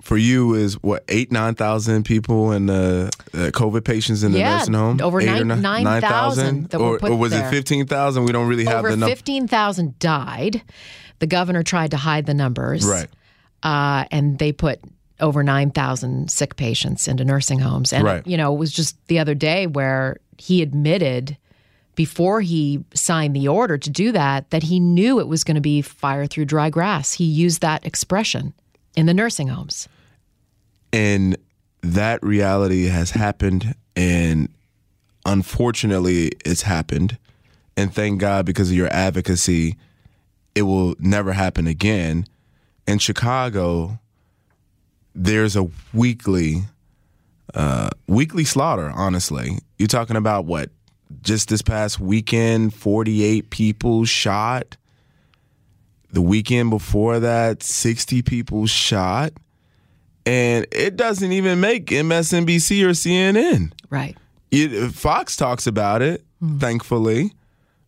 [SPEAKER 6] for you is what eight nine thousand people in the uh, COVID patients in the
[SPEAKER 5] Yeah,
[SPEAKER 6] nursing home.
[SPEAKER 5] over
[SPEAKER 6] Eight or
[SPEAKER 5] nine-
[SPEAKER 6] ni-
[SPEAKER 5] 9,000
[SPEAKER 6] or, or was
[SPEAKER 5] there.
[SPEAKER 6] it fifteen thousand? We don't really have
[SPEAKER 5] Over
[SPEAKER 6] the number.
[SPEAKER 5] 15,000 died. The governor tried to hide the numbers.
[SPEAKER 6] Right.
[SPEAKER 5] uh, and they put over 9,000 sick patients into nursing homes. And,
[SPEAKER 6] Right.
[SPEAKER 5] you know, it was just the other day where he admitted before he signed the order to do that, that he knew it was going to be fire through dry grass. He used that expression in the nursing homes.
[SPEAKER 6] and that reality has happened and unfortunately it's happened and thank god because of your advocacy it will never happen again in chicago there's a weekly uh, weekly slaughter honestly you're talking about what just this past weekend 48 people shot the weekend before that 60 people shot and it doesn't even make MSNBC or CNN.
[SPEAKER 5] Right.
[SPEAKER 6] It, Fox talks about it, mm-hmm. thankfully,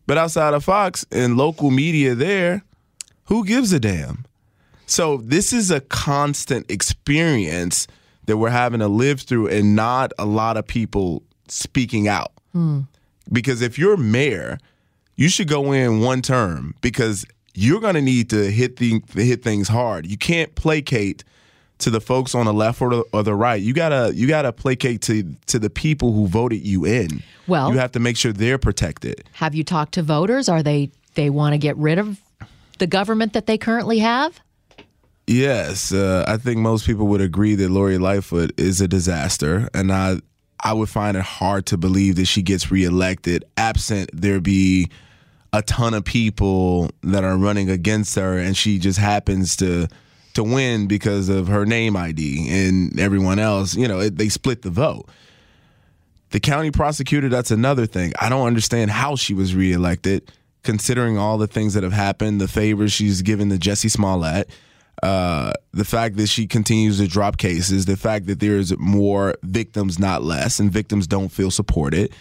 [SPEAKER 6] but outside of Fox and local media there, who gives a damn? So this is a constant experience that we're having to live through, and not a lot of people speaking out. Hmm. Because if you're mayor, you should go in one term because you're going to need to hit the hit things hard. You can't placate to the folks on the left or the, or the right. You gotta you gotta placate to to the people who voted you in.
[SPEAKER 5] Well-
[SPEAKER 6] you have to make sure they're protected.
[SPEAKER 5] Have you talked to voters? Are they they want to get rid of the government that they currently have?
[SPEAKER 6] Yes, uh, I think most people would agree that Lori Lightfoot is a disaster, and I I would find it hard to believe that she gets reelected absent there be a ton of people that are running against her, and she just happens to to win because of her name ID, and everyone else, you know, it, they split the vote. The county prosecutor, that's another thing. I don't understand how she was reelected, considering all the things that have happened, the favors she's given to Jussie Smollett, uh, the fact that she continues to drop cases, the fact that there's more victims, not less, and victims don't feel supported.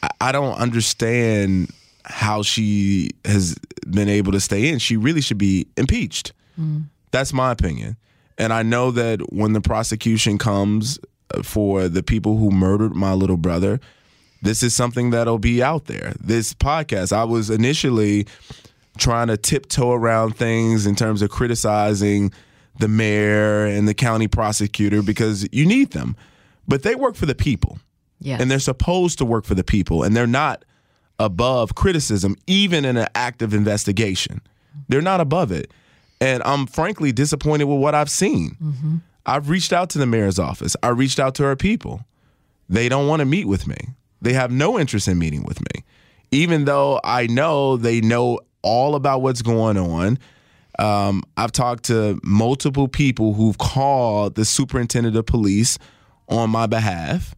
[SPEAKER 6] I, I don't understand how she has been able to stay in. She really should be impeached. That's my opinion. And I know that when the prosecution comes uh, for the people who murdered my little brother, this is something that'll be out there. This podcast, I was initially trying to tiptoe around things in terms of criticizing the mayor and the county prosecutor because you need them. But they work for the people.
[SPEAKER 5] Yes.
[SPEAKER 6] And they're supposed to work for the people. And they're not above criticism, even in an active investigation. They're not above it. And I'm frankly disappointed with what I've seen. Mm-hmm. I've reached out to the mayor's office, I reached out to her people. They don't want to meet with me. They have no interest in meeting with me, even though I know they know all about what's going on. Um, I've talked to multiple people who've called the superintendent of police on my behalf.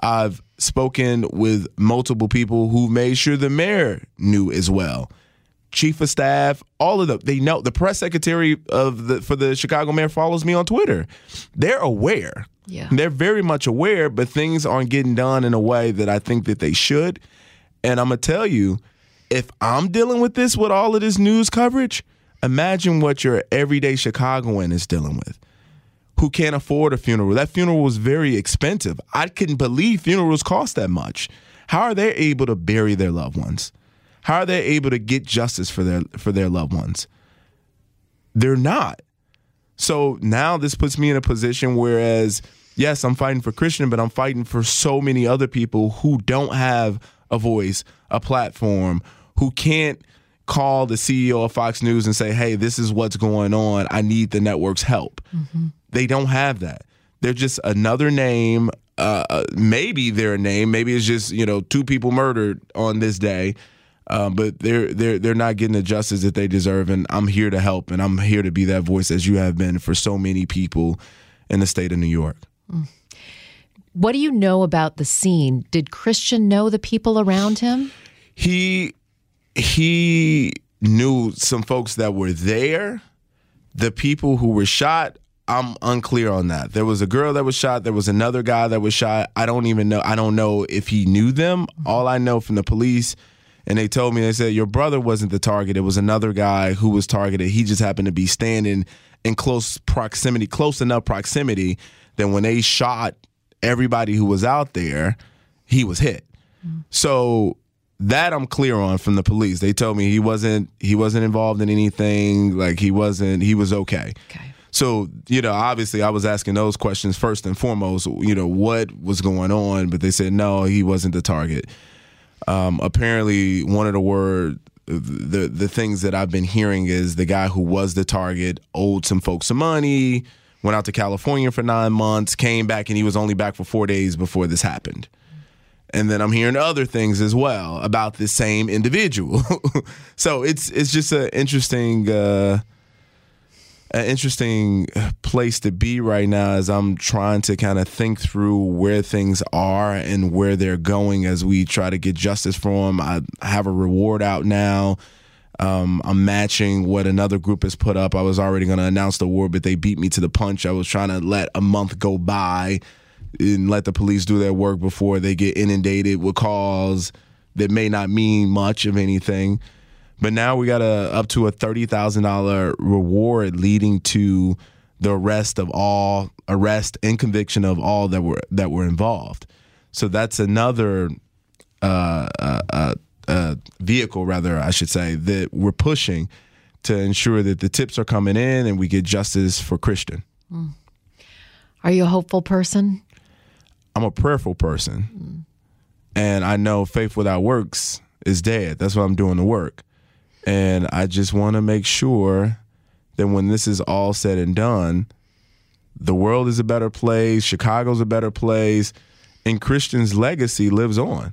[SPEAKER 6] I've spoken with multiple people who made sure the mayor knew as well. Chief of staff, all of them, they know. The press secretary of the for the Chicago mayor follows me on Twitter. They're aware.
[SPEAKER 5] Yeah.
[SPEAKER 6] They're very much aware, but things aren't getting done in a way that I think that they should. And I'm gonna tell you, if I'm dealing with this with all of this news coverage, imagine what your everyday Chicagoan is dealing with who can't afford a funeral. That funeral was very expensive. I couldn't believe funerals cost that much. How are they able to bury their loved ones? How are they able to get justice for their for their loved ones? They're not. So now this puts me in a position whereas yes, I'm fighting for Christian, but I'm fighting for so many other people who don't have a voice, a platform, who can't call the CEO of Fox News and say, "Hey, this is what's going on. I need the network's help." They don't have that. They're just another name. Uh, uh, maybe they're a name. Maybe it's just you know two people murdered on this day, uh, but they're they're they're not getting the justice that they deserve. And I'm here to help, and I'm here to be that voice as you have been for so many people in the state of New York.
[SPEAKER 5] What do you know about the scene? Did Christian know the people around him?
[SPEAKER 6] he he knew some folks that were there The people who were shot, I'm unclear on that. There was a girl that was shot. There was another guy that was shot. I don't even know. I don't know if he knew them. Mm-hmm. All I know from the police, and they told me they said your brother wasn't the target. It was another guy who was targeted. He just happened to be standing in close proximity, close enough proximity that when they shot everybody who was out there, he was hit. Mm-hmm. So that I'm clear on from the police. They told me he wasn't he wasn't involved in anything. Like he wasn't he was okay.
[SPEAKER 5] Okay.
[SPEAKER 6] So, you know, obviously I was asking those questions first and foremost, you know, what was going on, but they said no, he wasn't the target. Um, apparently one of the word the the things that I've been hearing is the guy who was the target owed some folks some money, went out to California for 9 months, came back and he was only back for 4 days before this happened. And then I'm hearing other things as well about the same individual. [laughs] so it's it's just an interesting uh an interesting place to be right now as I'm trying to kind of think through where things are and where they're going as we try to get justice for them. I have a reward out now. Um, I'm matching what another group has put up. I was already going to announce the award, but they beat me to the punch. I was trying to let a month go by and let the police do their work before they get inundated with calls that may not mean much of anything. But now we got a up to a thirty thousand dollar reward leading to the arrest of all arrest and conviction of all that were that were involved. So that's another uh, uh, uh, uh, vehicle, rather I should say, that we're pushing to ensure that the tips are coming in and we get justice for Christian.
[SPEAKER 5] Are you a hopeful person?
[SPEAKER 6] I'm a prayerful person, mm. and I know faith without works is dead. That's why I'm doing the work. And I just want to make sure that when this is all said and done, the world is a better place, Chicago's a better place, and Christian's legacy lives on.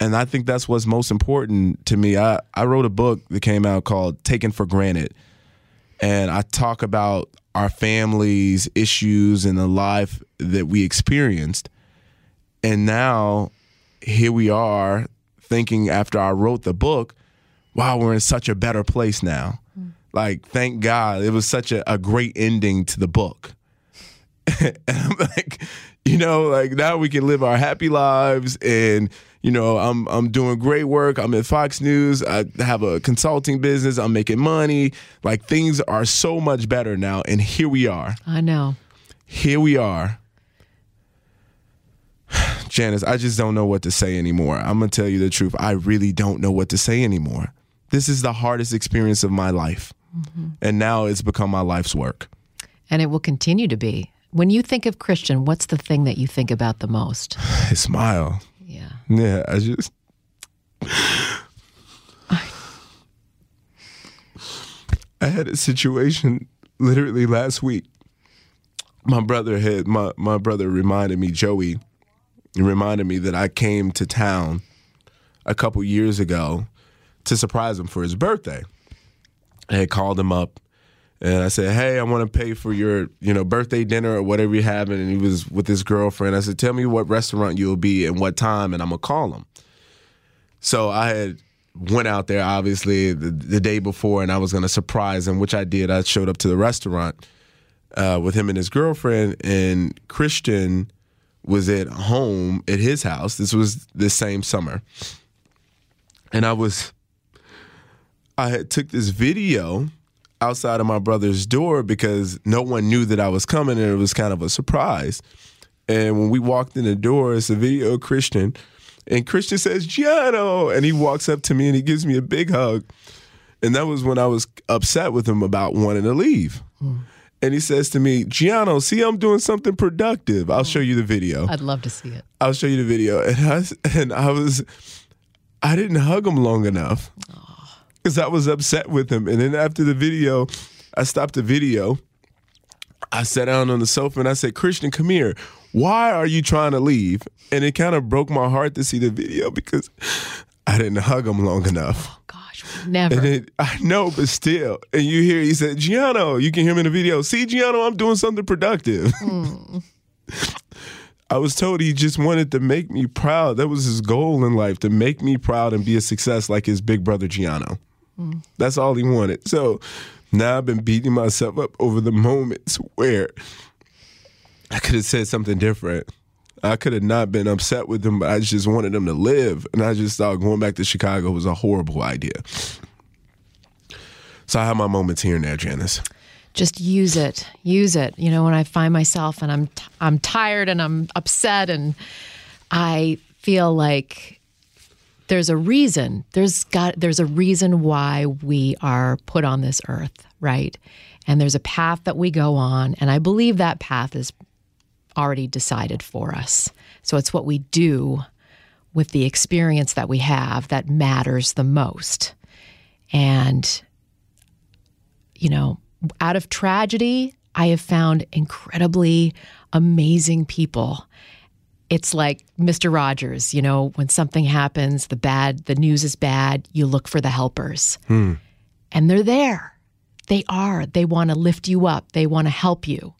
[SPEAKER 6] And I think that's what's most important to me. I, I wrote a book that came out called Taken for Granted. And I talk about our families' issues and the life that we experienced. And now here we are thinking after I wrote the book, wow, we're in such a better place now. Mm. Like, thank God. It was such a, a great ending to the book. [laughs] and I'm like, you know, like now we can live our happy lives and you know, I'm I'm doing great work. I'm at Fox News. I have a consulting business. I'm making money. Like things are so much better now and here we are.
[SPEAKER 5] I know.
[SPEAKER 6] Here we are. Janice, I just don't know what to say anymore. I'm going to tell you the truth. I really don't know what to say anymore. This is the hardest experience of my life. Mm-hmm. And now it's become my life's work.
[SPEAKER 5] And it will continue to be. When you think of Christian, what's the thing that you think about the most? [sighs]
[SPEAKER 6] His smile.
[SPEAKER 5] Yeah.
[SPEAKER 6] Yeah, I just. [sighs] I had a situation literally last week. My brother had my my brother reminded me, Joey, reminded me that I came to town a couple years ago to surprise him for his birthday. I had called him up and I said, "Hey, I want to pay for your, you know, birthday dinner or whatever you're having." And he was with his girlfriend. I said, "Tell me what restaurant you'll be and what time, and I'm gonna call him." So I had went out there obviously the, the day before, and I was gonna surprise him, which I did. I showed up to the restaurant uh, with him and his girlfriend, and Christian was at home at his house. This was the same summer, and I was, I had took this video outside of my brother's door because no one knew that I was coming and it was kind of a surprise. And when we walked in the door, it's a video of Christian. And Christian says, Gianno. And he walks up to me and he gives me a big hug. And that was when I was upset with him about wanting to leave. Hmm. And he says to me, Gianno, see, I'm doing something productive. I'll show you the video.
[SPEAKER 5] I'd love to see it.
[SPEAKER 6] I'll show you the video. And I, and I was, I didn't hug him long enough because I was upset with him. And then after the video, I stopped the video. I sat down on the sofa and I said, Christian, come here. Why are you trying to leave? And it kind of broke my heart to see the video because I didn't hug him long enough.
[SPEAKER 5] Oh, gosh, never.
[SPEAKER 6] And it, I know, but still. And you hear, he said, Gianno, you can hear him in the video. See, Gianno, I'm doing something productive. [laughs] I was told he just wanted to make me proud. That was his goal in life, to make me proud and be a success like his big brother Gianno. That's all he wanted. So Now I've been beating myself up over the moments where I could have said something different. I could have not been upset with them, but I just wanted them to live. And I just thought going back to Chicago was a horrible idea. So I have my moments here and there, Janice.
[SPEAKER 5] Just use it. Use it. You know, when I find myself and I'm t- I'm tired and I'm upset and I feel like there's a reason. There's got there's a reason why we are put on this earth, right? And there's a path that we go on, and I believe that path is already decided for us. So it's what we do with the experience that we have that matters the most. And you know, out of tragedy, I have found incredibly amazing people. It's like Mr. Rogers, you know, when something happens, the bad, the news is bad, you look for the helpers. Hmm. And they're there. They are. They want to lift you up, they want to help you.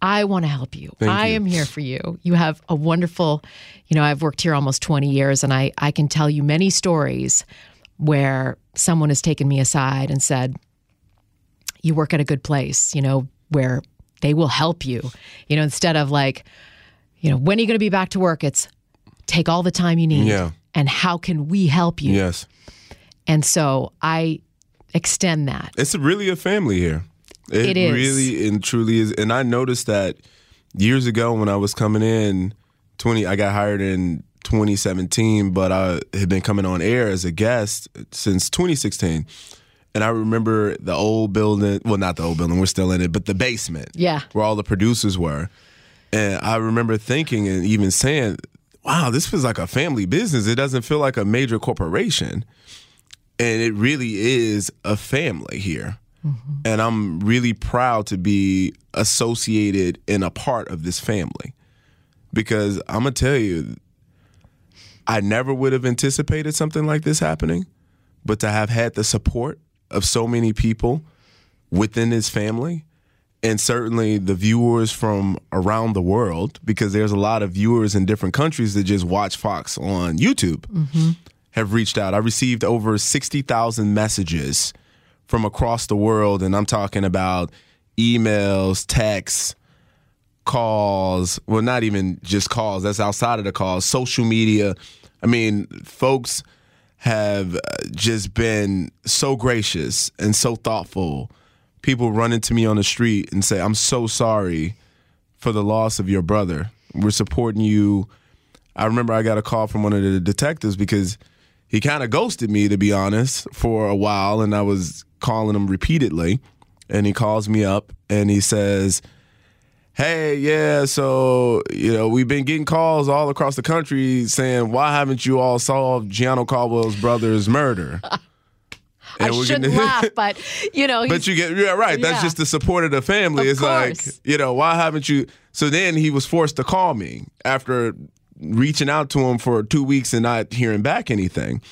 [SPEAKER 5] I want to help you.
[SPEAKER 6] Thank
[SPEAKER 5] I
[SPEAKER 6] you.
[SPEAKER 5] am here for you. You have a wonderful, you know, I've worked here almost 20 years and I, I can tell you many stories where someone has taken me aside and said, you work at a good place, you know, where they will help you. You know, instead of like, you know, when are you going to be back to work? It's take all the time you need.
[SPEAKER 6] Yeah.
[SPEAKER 5] And how can we help you?
[SPEAKER 6] Yes.
[SPEAKER 5] And so I extend that.
[SPEAKER 6] It's really a family here.
[SPEAKER 5] It is.
[SPEAKER 6] really and truly is. And I noticed that years ago when I was coming in, twenty, I got hired in 2017, but I had been coming on air as a guest since 2016. And I remember the old building, well, not the old building, we're still in it, but the basement,
[SPEAKER 5] Yeah.
[SPEAKER 6] where all the producers were. And I remember thinking and even saying, wow, this feels like a family business. It doesn't feel like a major corporation and it really is a family here. Mm-hmm. And I'm really proud to be associated and a part of this family. Because I'm gonna tell you, I never would have anticipated something like this happening, but to have had the support of so many people within this family, and certainly the viewers from around the world, because there's a lot of viewers in different countries that just watch Fox on YouTube mm-hmm. have reached out. I received over 60,000 messages from across the world, and I'm talking about emails, texts, calls. Well, not even just calls, that's outside of the calls, social media. I mean, folks have uh, just been so gracious and so thoughtful. People run into me on the street and say, I'm so sorry for the loss of your brother. We're supporting you. I remember I got a call from one of the detectives because he kind of ghosted me, to be honest, for a while, and I was calling him repeatedly. And he calls me up and he says, Hey, yeah, so, you know, we've been getting calls all across the country saying, Why haven't you all solved Gianno Caldwell's brother's murder? [laughs]
[SPEAKER 5] I
[SPEAKER 6] And we're
[SPEAKER 5] shouldn't
[SPEAKER 6] gonna-
[SPEAKER 5] laugh, but you know, [laughs]
[SPEAKER 6] But you get yeah right. That's
[SPEAKER 5] Yeah.
[SPEAKER 6] just the support of the family.
[SPEAKER 5] Of
[SPEAKER 6] it's like you know why haven't you? So then he was forced to call me after reaching out to him for two weeks and not hearing back anything.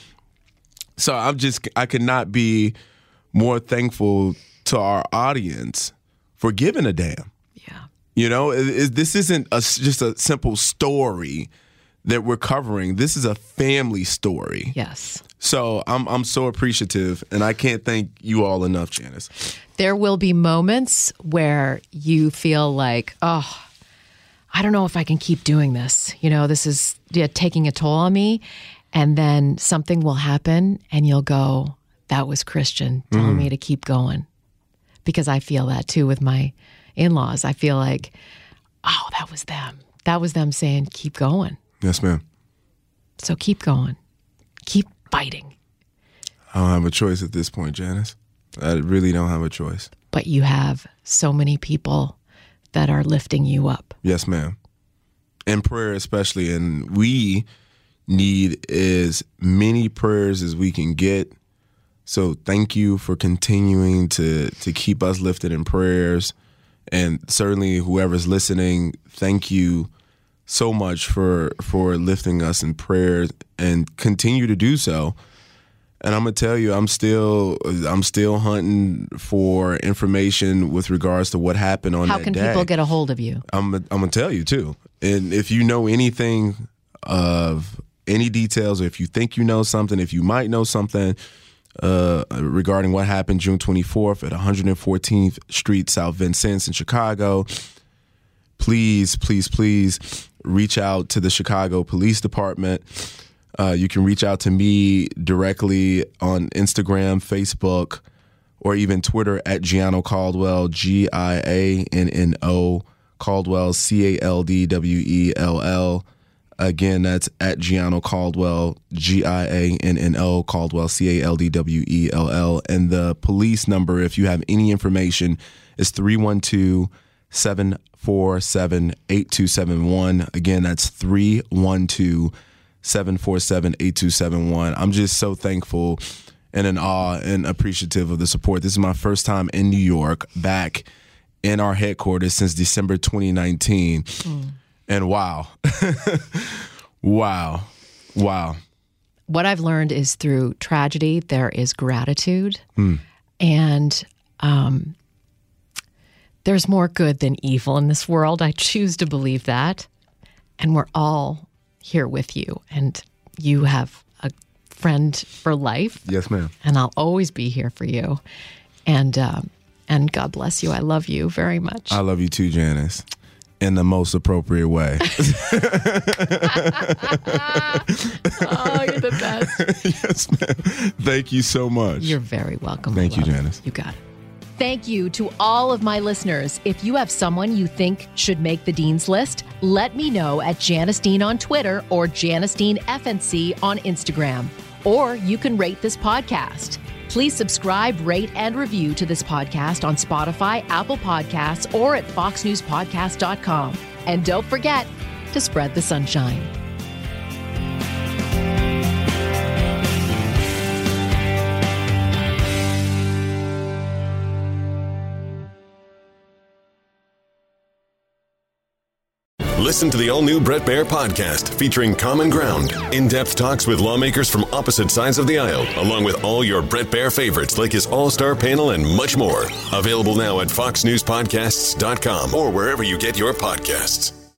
[SPEAKER 6] So I'm just I could not be more thankful to our audience for giving a damn.
[SPEAKER 5] yeah.
[SPEAKER 6] You know, it, it- this isn't a, just a simple story that we're covering. This is a family story.
[SPEAKER 5] Yes.
[SPEAKER 6] So I'm I'm so appreciative, and I can't thank you all enough, Janice.
[SPEAKER 5] there will be moments where you feel like, oh, I don't know if I can keep doing this. You know, this is yeah, taking a toll on me. And then something will happen, and you'll go, that was Christian telling me hmm. to keep going. Because I feel that too with my in laws. I feel like, oh, that was them. That was them saying, keep going.
[SPEAKER 6] Yes, ma'am.
[SPEAKER 5] So keep going, keep fighting.
[SPEAKER 6] I don't have a choice at this point, Janice. I really don't have a choice.
[SPEAKER 5] But you have so many people that are lifting you up.
[SPEAKER 6] Yes, ma'am. And prayer, especially. And we need as many prayers as we can get. So thank you for continuing to to keep us lifted in prayers. And certainly whoever's listening, thank you so much for for lifting us in prayers and continue to do so. And I'm gonna tell you, I'm still I'm still hunting for information with regards to what happened on
[SPEAKER 5] How
[SPEAKER 6] that
[SPEAKER 5] can
[SPEAKER 6] day.
[SPEAKER 5] people get a hold of you?
[SPEAKER 6] I'm I'm gonna tell you too. And if you know anything of any details, or if you think you know something, if you might know something, uh, regarding what happened June 24th at 114th Street, South Vincennes in Chicago. Please, please, please reach out to the Chicago Police Department. Uh, you can reach out to me directly on Instagram, Facebook, or even Twitter at Gianno Caldwell, G I A N N O, Caldwell, C A L D W E L L. Again, that's at Gianno Caldwell, G I A N N O, Caldwell, C A L D W E L L. And the police number, if you have any information, is 312 747 8271. Again, that's 312 747 8271. I'm just so thankful and in awe and appreciative of the support. This is my first time in New York, back in our headquarters since December 2019. And wow, [laughs] wow, wow.
[SPEAKER 5] What I've learned is through tragedy, there is gratitude. And um, there's more good than evil in this world. I choose to believe that. And we're all here with you. And you have a friend for life.
[SPEAKER 6] Yes, ma'am.
[SPEAKER 5] And I'll always be here for you. And, um, and God bless you. I love you very much.
[SPEAKER 6] I love you too, Janice. In the most appropriate way. [laughs] [laughs]
[SPEAKER 5] oh, you're the best.
[SPEAKER 6] yes, ma'am. Thank you so much.
[SPEAKER 5] You're very welcome.
[SPEAKER 6] Thank
[SPEAKER 5] I
[SPEAKER 6] you, Janice.
[SPEAKER 5] You got it. Thank you to all of my listeners. If you have someone you think should make the Dean's List, let me know at Janice Dean on Twitter or Janice Dean FNC on Instagram. Or you can rate this podcast. Please subscribe, rate, and review to this podcast on Spotify, Apple Podcasts, or at foxnewspodcast.com. And don't forget to spread the sunshine.
[SPEAKER 7] Listen to the all new Bret Baier podcast featuring Common Ground, in depth talks with lawmakers from opposite sides of the aisle, along with all your Bret Baier favorites like his all star panel and much more. Available now at foxnewspodcasts.com or wherever you get your podcasts.